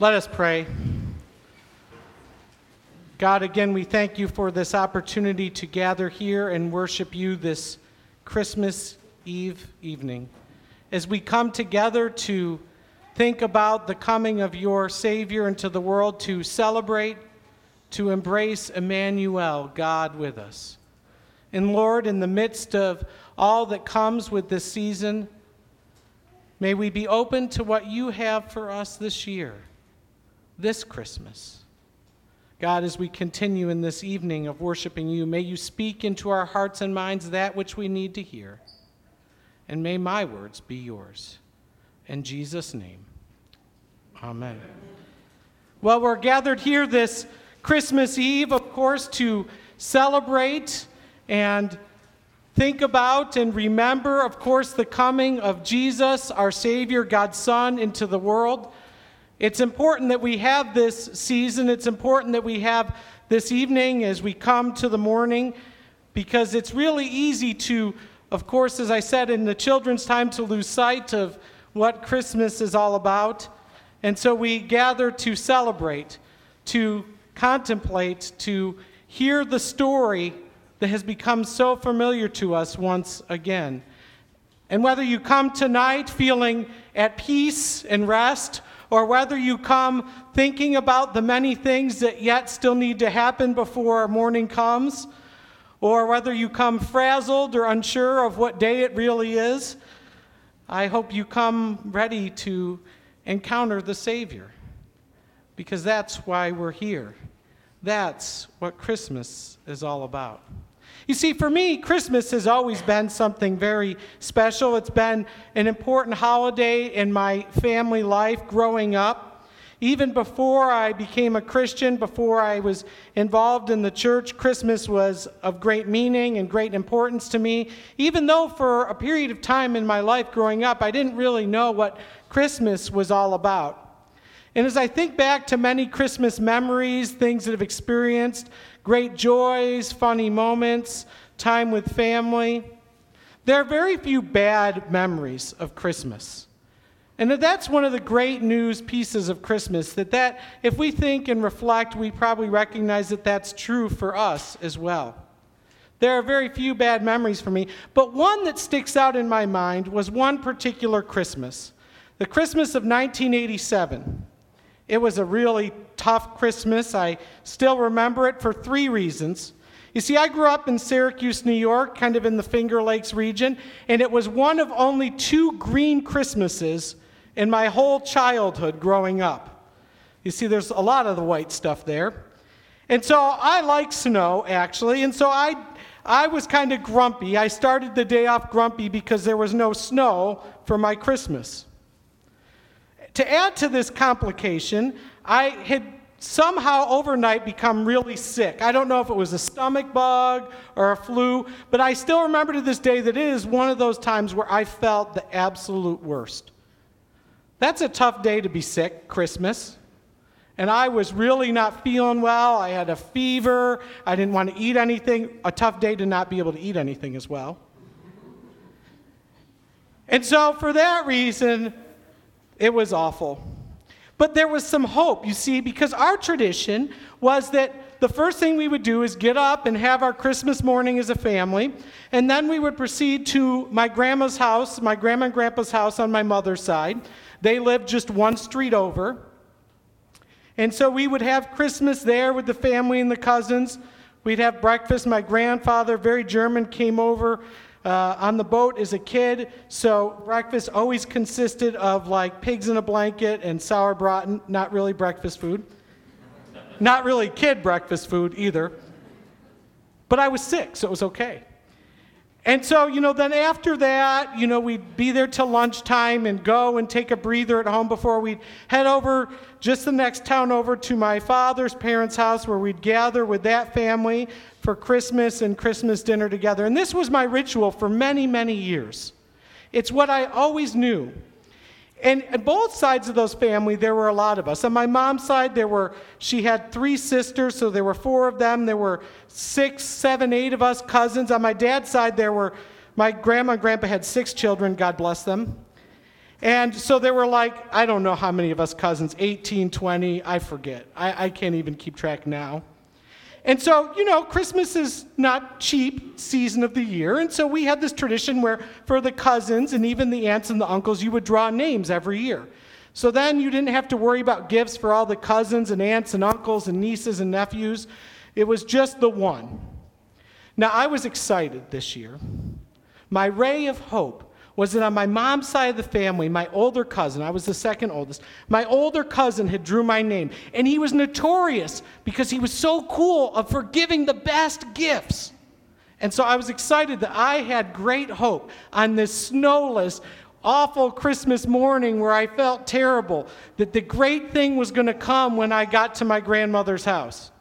Let us pray. God, again, we thank you for this opportunity to gather here and worship you this Christmas Eve evening. As we come together to think about the coming of your Savior into the world, to celebrate, to embrace Emmanuel, God with us. And Lord, in the midst of all that comes with this season, may we be open to what you have for us this year, this Christmas. God, as we continue in this evening of worshiping you, may you speak into our hearts and minds that which we need to hear. And may my words be yours. In Jesus' name, amen. Well, we're gathered here this Christmas Eve, of course, to celebrate and think about and remember, of course, the coming of Jesus, our Savior, God's Son, into the world. It's important that we have this season. It's important that we have this evening as we come to the morning because it's really easy to, of course, as I said in the children's time, to lose sight of what Christmas is all about. And so we gather to celebrate, to contemplate, to hear the story that has become so familiar to us once again. And whether you come tonight feeling at peace and rest, or whether you come thinking about the many things that yet still need to happen before morning comes, or whether you come frazzled or unsure of what day it really is, I hope you come ready to encounter the Savior, because that's why we're here. That's what Christmas is all about. You see, for me, Christmas has always been something very special. It's been an important holiday in my family life growing up. Even before I became a Christian, before I was involved in the church, Christmas was of great meaning and great importance to me. Even though for a period of time in my life growing up, I didn't really know what Christmas was all about. And as I think back to many Christmas memories, things that I've experienced, great joys, funny moments, time with family. There are very few bad memories of Christmas. And that's one of the great news pieces of Christmas that that if we think and reflect, we probably recognize that that's true for us as well. There are very few bad memories for me, but one that sticks out in my mind was one particular Christmas. The Christmas of 1987. It was a really tough Christmas. I still remember it for three reasons. You see, I grew up in Syracuse, New York, kind of in the Finger Lakes region, and it was one of only two green Christmases in my whole childhood growing up. You see, there's a lot of the white stuff there. And so I like snow, actually, and so I, I was kind of grumpy. I started the day off grumpy because there was no snow for my Christmas. To add to this complication, I had somehow overnight become really sick. I don't know if it was a stomach bug or a flu, but I still remember to this day that it is one of those times where I felt the absolute worst. That's a tough day to be sick, Christmas. And I was really not feeling well. I had a fever. I didn't want to eat anything. A tough day to not be able to eat anything as well. And so, for that reason, it was awful. But there was some hope, you see, because our tradition was that the first thing we would do is get up and have our Christmas morning as a family, and then we would proceed to my grandma's house, my grandma and grandpa's house on my mother's side. They lived just one street over. And so we would have Christmas there with the family and the cousins. We'd have breakfast. My grandfather, very German, came over uh, on the boat as a kid, so breakfast always consisted of like pigs in a blanket and sour sauerbraten, not really breakfast food. not really kid breakfast food either. But I was sick, so it was okay. And so, you know, then after that, you know, we'd be there till lunchtime and go and take a breather at home before we'd head over just the next town over to my father's parents' house where we'd gather with that family for Christmas and Christmas dinner together. And this was my ritual for many, many years. It's what I always knew. And both sides of those family, there were a lot of us. On my mom's side, there were, she had three sisters, so there were four of them. There were six, seven, eight of us cousins. On my dad's side, there were, my grandma and grandpa had six children, God bless them. And so there were like, I don't know how many of us cousins, 18, 20, I forget. I, I can't even keep track now. And so, you know, Christmas is not cheap season of the year. And so we had this tradition where for the cousins and even the aunts and the uncles, you would draw names every year. So then you didn't have to worry about gifts for all the cousins and aunts and uncles and nieces and nephews. It was just the one. Now, I was excited this year. My ray of hope was that on my mom's side of the family, my older cousin, I was the second oldest, my older cousin had drew my name, and he was notorious because he was so cool of for giving the best gifts. And so I was excited that I had great hope on this snowless, awful Christmas morning where I felt terrible, that the great thing was going to come when I got to my grandmother's house.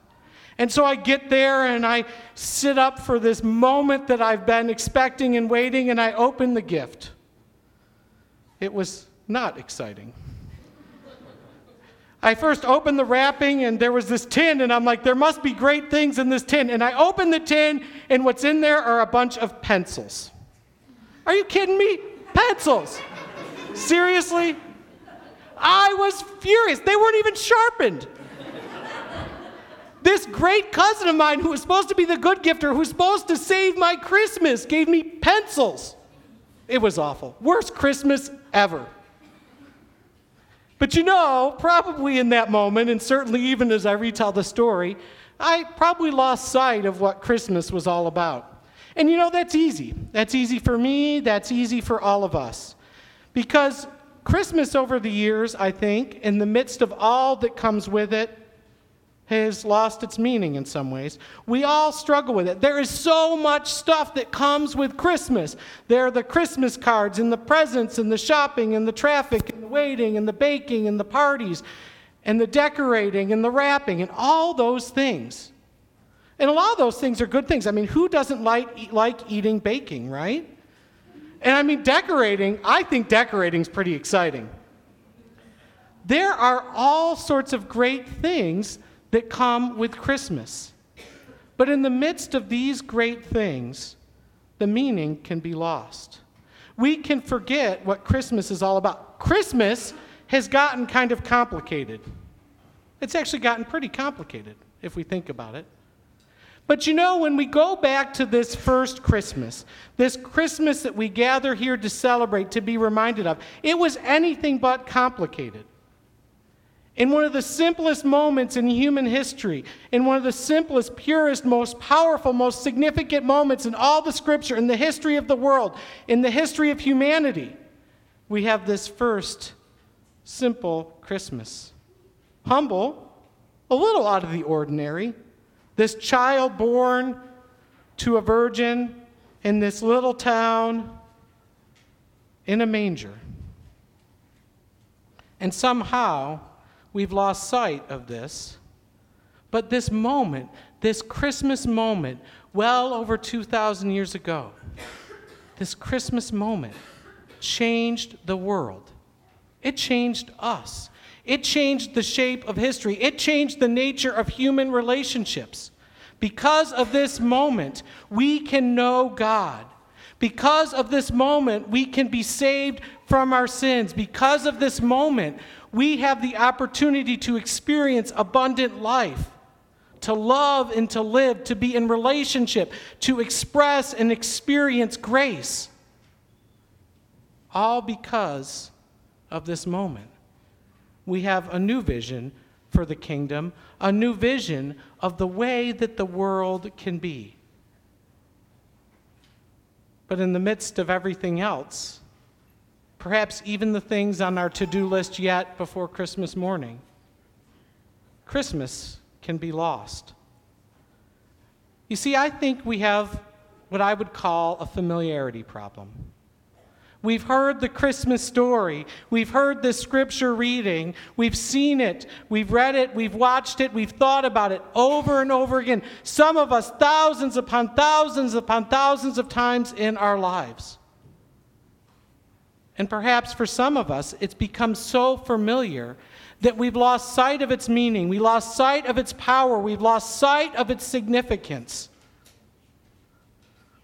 And so I get there and I sit up for this moment that I've been expecting and waiting, and I open the gift. It was not exciting. I first opened the wrapping and there was this tin, and I'm like, there must be great things in this tin. And I open the tin, and what's in there are a bunch of pencils. Are you kidding me? Pencils. Seriously? I was furious. They weren't even sharpened. This great cousin of mine, who was supposed to be the good gifter, who's supposed to save my Christmas, gave me pencils. It was awful. Worst Christmas ever. But you know, probably in that moment, and certainly even as I retell the story, I probably lost sight of what Christmas was all about. And you know, that's easy. That's easy for me, that's easy for all of us. Because Christmas over the years, I think, in the midst of all that comes with it, has lost its meaning in some ways. We all struggle with it. There is so much stuff that comes with Christmas. There are the Christmas cards and the presents and the shopping and the traffic and the waiting and the baking and the parties and the decorating and the wrapping and all those things. And a lot of those things are good things. I mean, who doesn't like, like eating baking, right? And I mean, decorating, I think decorating is pretty exciting. There are all sorts of great things that come with Christmas. But in the midst of these great things, the meaning can be lost. We can forget what Christmas is all about. Christmas has gotten kind of complicated. It's actually gotten pretty complicated if we think about it. But you know, when we go back to this first Christmas, this Christmas that we gather here to celebrate, to be reminded of, it was anything but complicated. In one of the simplest moments in human history, in one of the simplest, purest, most powerful, most significant moments in all the scripture, in the history of the world, in the history of humanity, we have this first simple Christmas. Humble, a little out of the ordinary. This child born to a virgin in this little town in a manger. And somehow, we've lost sight of this. But this moment, this Christmas moment, well over 2,000 years ago, this Christmas moment changed the world. It changed us. It changed the shape of history. It changed the nature of human relationships. Because of this moment, we can know God. Because of this moment, we can be saved from our sins. Because of this moment, we have the opportunity to experience abundant life, to love and to live, to be in relationship, to express and experience grace. All because of this moment. We have a new vision for the kingdom, a new vision of the way that the world can be. But in the midst of everything else, perhaps even the things on our to do list yet before Christmas morning. Christmas can be lost. You see, I think we have what I would call a familiarity problem. We've heard the Christmas story. We've heard the scripture reading. We've seen it. We've read it. We've watched it. We've thought about it over and over again. Some of us, thousands upon thousands upon thousands of times in our lives. And perhaps for some of us, it's become so familiar that we've lost sight of its meaning, we lost sight of its power, we've lost sight of its significance,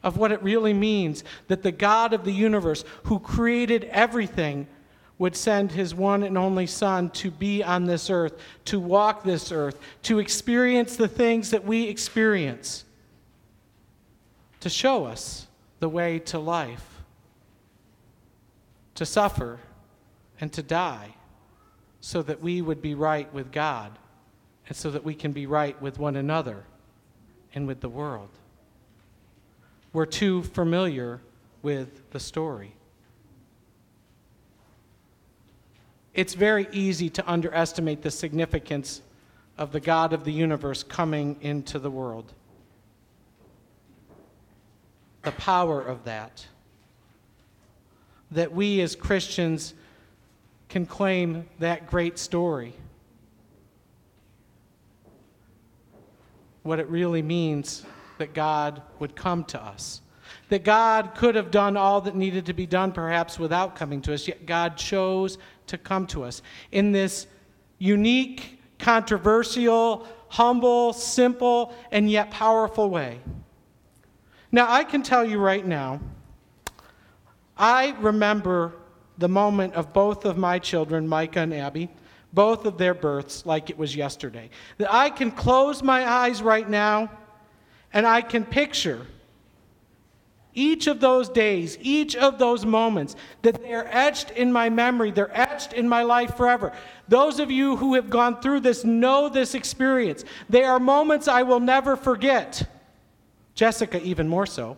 of what it really means that the God of the universe, who created everything, would send his one and only Son to be on this earth, to walk this earth, to experience the things that we experience, to show us the way to life, to suffer and to die, so that we would be right with God and so that we can be right with one another and with the world. We're too familiar with the story. It's very easy to underestimate the significance of the God of the universe coming into the world. The power of that. That we as Christians can claim that great story. What it really means that God would come to us. That God could have done all that needed to be done, perhaps without coming to us, yet God chose to come to us in this unique, controversial, humble, simple, and yet powerful way. Now, I can tell you right now, I remember the moment of both of my children, Micah and Abby, both of their births, like it was yesterday. That I can close my eyes right now and I can picture each of those days, each of those moments, that they are etched in my memory, they're etched in my life forever. Those of you who have gone through this know this experience. They are moments I will never forget. Jessica, even more so.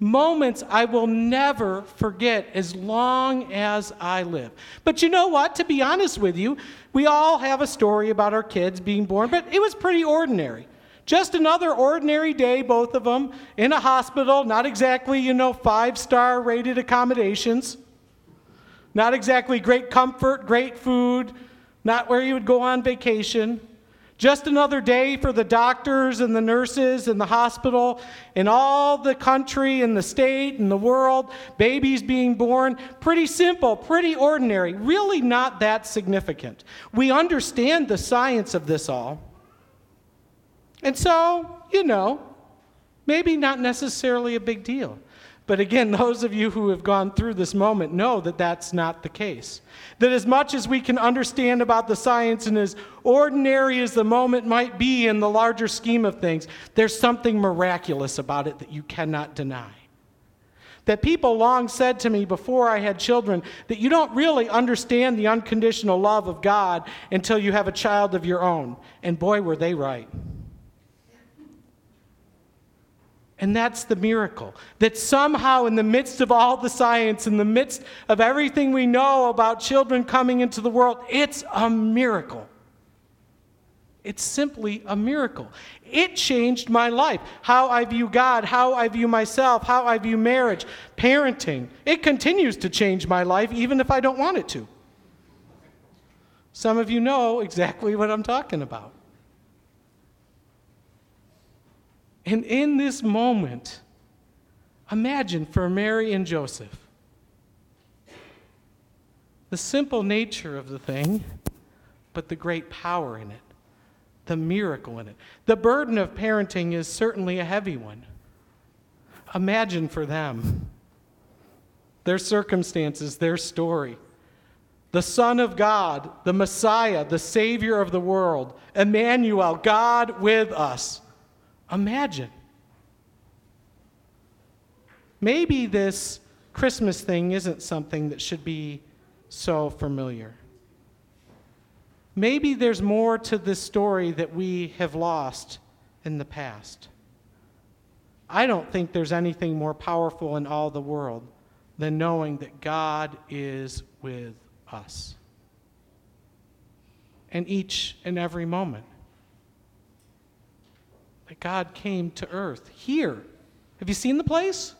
Moments I will never forget as long as I live. But you know what? To be honest with you, we all have a story about our kids being born, but it was pretty ordinary. Just another ordinary day, both of them, in a hospital, not exactly, you know, five star rated accommodations, not exactly great comfort, great food, not where you would go on vacation. Just another day for the doctors and the nurses and the hospital and all the country and the state and the world, babies being born. Pretty simple, pretty ordinary, really not that significant. We understand the science of this all. And so, you know, maybe not necessarily a big deal. But again, those of you who have gone through this moment know that that's not the case. That as much as we can understand about the science and as ordinary as the moment might be in the larger scheme of things, there's something miraculous about it that you cannot deny. That people long said to me before I had children that you don't really understand the unconditional love of God until you have a child of your own. And boy, were they right. And that's the miracle. That somehow, in the midst of all the science, in the midst of everything we know about children coming into the world, it's a miracle. It's simply a miracle. It changed my life. How I view God, how I view myself, how I view marriage, parenting. It continues to change my life, even if I don't want it to. Some of you know exactly what I'm talking about. And in this moment, imagine for Mary and Joseph the simple nature of the thing, but the great power in it, the miracle in it. The burden of parenting is certainly a heavy one. Imagine for them their circumstances, their story. The Son of God, the Messiah, the Savior of the world, Emmanuel, God with us. Imagine. Maybe this Christmas thing isn't something that should be so familiar. Maybe there's more to this story that we have lost in the past. I don't think there's anything more powerful in all the world than knowing that God is with us. And each and every moment that God came to earth here. Have you seen the place?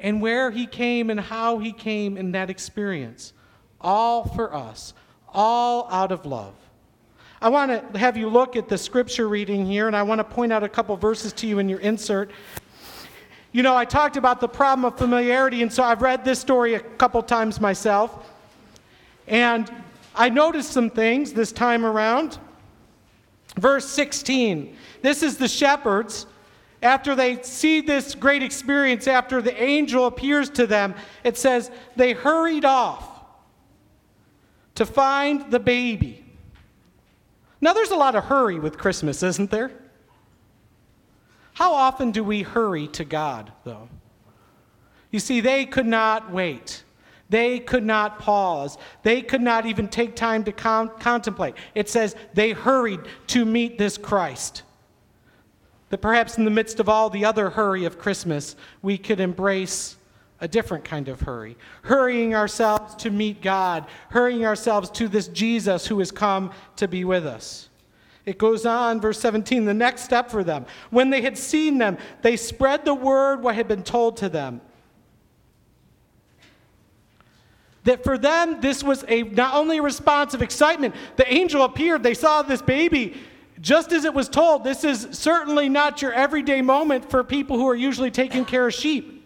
And where he came and how he came in that experience. All for us, all out of love. I want to have you look at the scripture reading here, and I want to point out a couple verses to you in your insert. You know, I talked about the problem of familiarity, and so I've read this story a couple times myself. And I noticed some things this time around. Verse 16 this is the shepherds, after they see this great experience, after the angel appears to them, it says they hurried off to find the baby. Now, there's a lot of hurry with Christmas, isn't there? How often do we hurry to God, though? You see, they could not wait. They could not pause. They could not even take time to con- contemplate. It says they hurried to meet this Christ. That perhaps in the midst of all the other hurry of Christmas, we could embrace a different kind of hurry. Hurrying ourselves to meet God, hurrying ourselves to this Jesus who has come to be with us. It goes on, verse 17, the next step for them. When they had seen them, they spread the word what had been told to them. That for them, this was a not only a response of excitement, the angel appeared, they saw this baby. Just as it was told, this is certainly not your everyday moment for people who are usually taking care of sheep.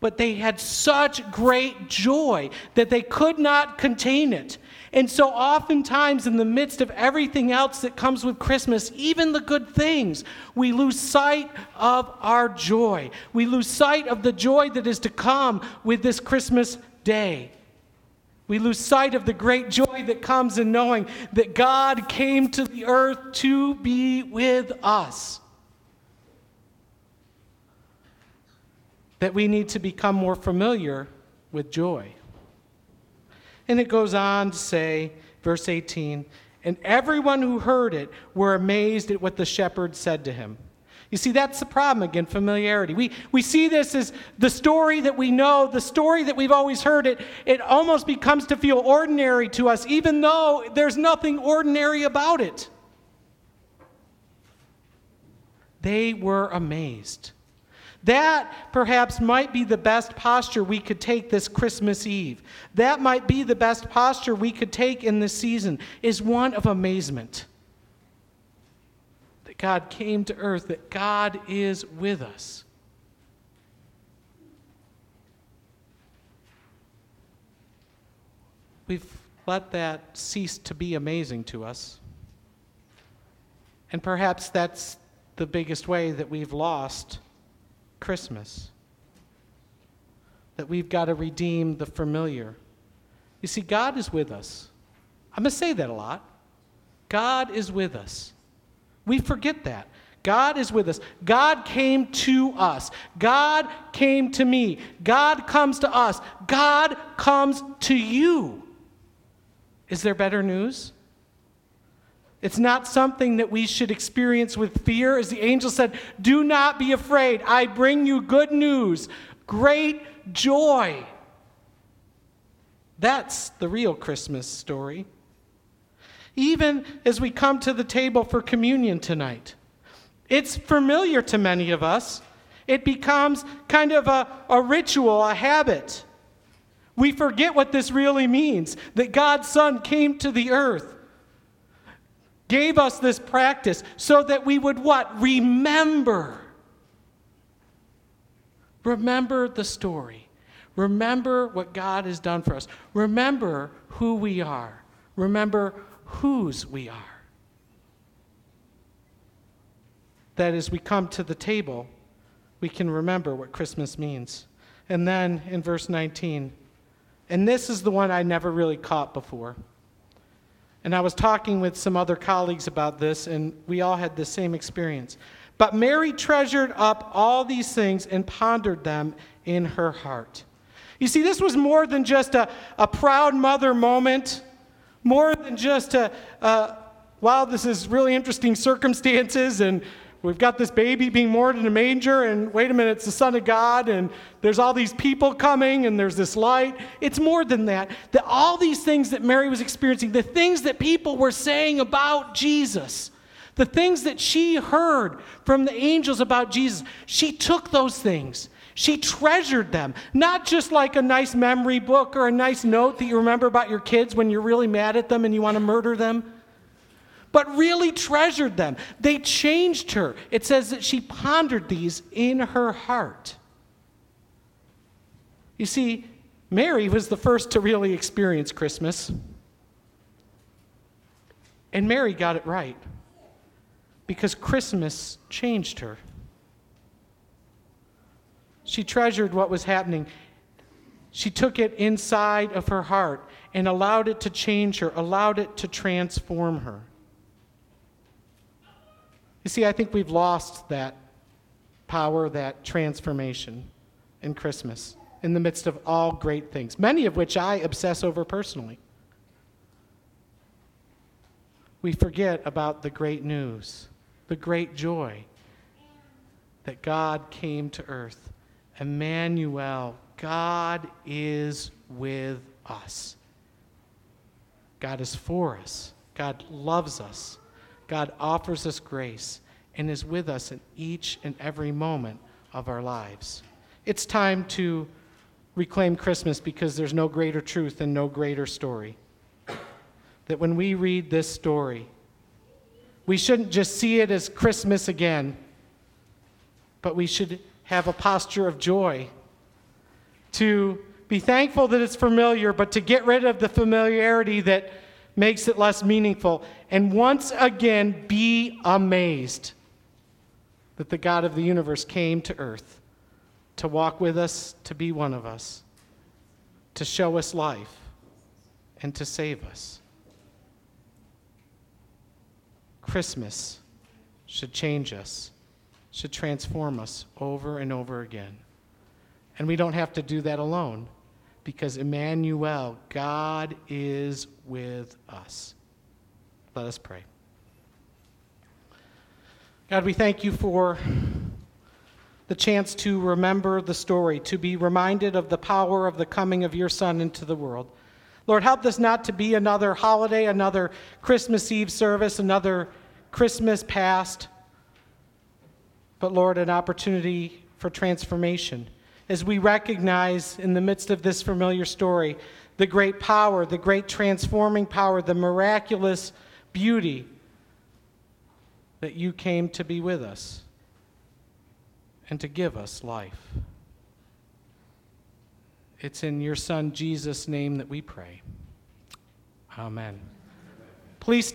But they had such great joy that they could not contain it. And so, oftentimes, in the midst of everything else that comes with Christmas, even the good things, we lose sight of our joy. We lose sight of the joy that is to come with this Christmas day. We lose sight of the great joy that comes in knowing that God came to the earth to be with us. That we need to become more familiar with joy. And it goes on to say, verse 18, and everyone who heard it were amazed at what the shepherd said to him. You see, that's the problem again familiarity. We, we see this as the story that we know, the story that we've always heard. It, it almost becomes to feel ordinary to us, even though there's nothing ordinary about it. They were amazed. That perhaps might be the best posture we could take this Christmas Eve. That might be the best posture we could take in this season is one of amazement. That God came to earth, that God is with us. We've let that cease to be amazing to us. And perhaps that's the biggest way that we've lost Christmas. That we've got to redeem the familiar. You see, God is with us. I'm going to say that a lot. God is with us. We forget that. God is with us. God came to us. God came to me. God comes to us. God comes to you. Is there better news? It's not something that we should experience with fear. As the angel said, Do not be afraid. I bring you good news, great joy. That's the real Christmas story. Even as we come to the table for communion tonight, it's familiar to many of us. It becomes kind of a, a ritual, a habit. We forget what this really means that God's Son came to the earth gave us this practice so that we would what? Remember. Remember the story. Remember what God has done for us. Remember who we are. Remember whose we are. That as we come to the table, we can remember what Christmas means. And then in verse 19, and this is the one I never really caught before. And I was talking with some other colleagues about this, and we all had the same experience. But Mary treasured up all these things and pondered them in her heart. You see, this was more than just a, a proud mother moment, more than just a, a wow, this is really interesting circumstances, and We've got this baby being born in a manger, and wait a minute, it's the Son of God, and there's all these people coming, and there's this light. It's more than that. That all these things that Mary was experiencing, the things that people were saying about Jesus, the things that she heard from the angels about Jesus, she took those things. She treasured them, not just like a nice memory book or a nice note that you remember about your kids when you're really mad at them and you want to murder them but really treasured them. They changed her. It says that she pondered these in her heart. You see, Mary was the first to really experience Christmas. And Mary got it right. because Christmas changed her. She treasured what was happening. She took it inside of her heart and allowed it to change her, allowed it to transform her. You see, I think we've lost that power, that transformation in Christmas in the midst of all great things, many of which I obsess over personally. We forget about the great news, the great joy that God came to earth. Emmanuel, God is with us. God is for us. God loves us. God offers us grace and is with us in each and every moment of our lives. It's time to reclaim Christmas because there's no greater truth and no greater story. That when we read this story, we shouldn't just see it as Christmas again, but we should have a posture of joy to be thankful that it's familiar, but to get rid of the familiarity that makes it less meaningful. And once again, be amazed that the God of the universe came to earth to walk with us, to be one of us, to show us life, and to save us. Christmas should change us, should transform us over and over again. And we don't have to do that alone because Emmanuel, God is with us. Let us pray. God, we thank you for the chance to remember the story, to be reminded of the power of the coming of your Son into the world. Lord, help this not to be another holiday, another Christmas Eve service, another Christmas past, but Lord, an opportunity for transformation as we recognize in the midst of this familiar story the great power, the great transforming power, the miraculous beauty that you came to be with us and to give us life. It's in your Son Jesus' name that we pray. Amen. Please.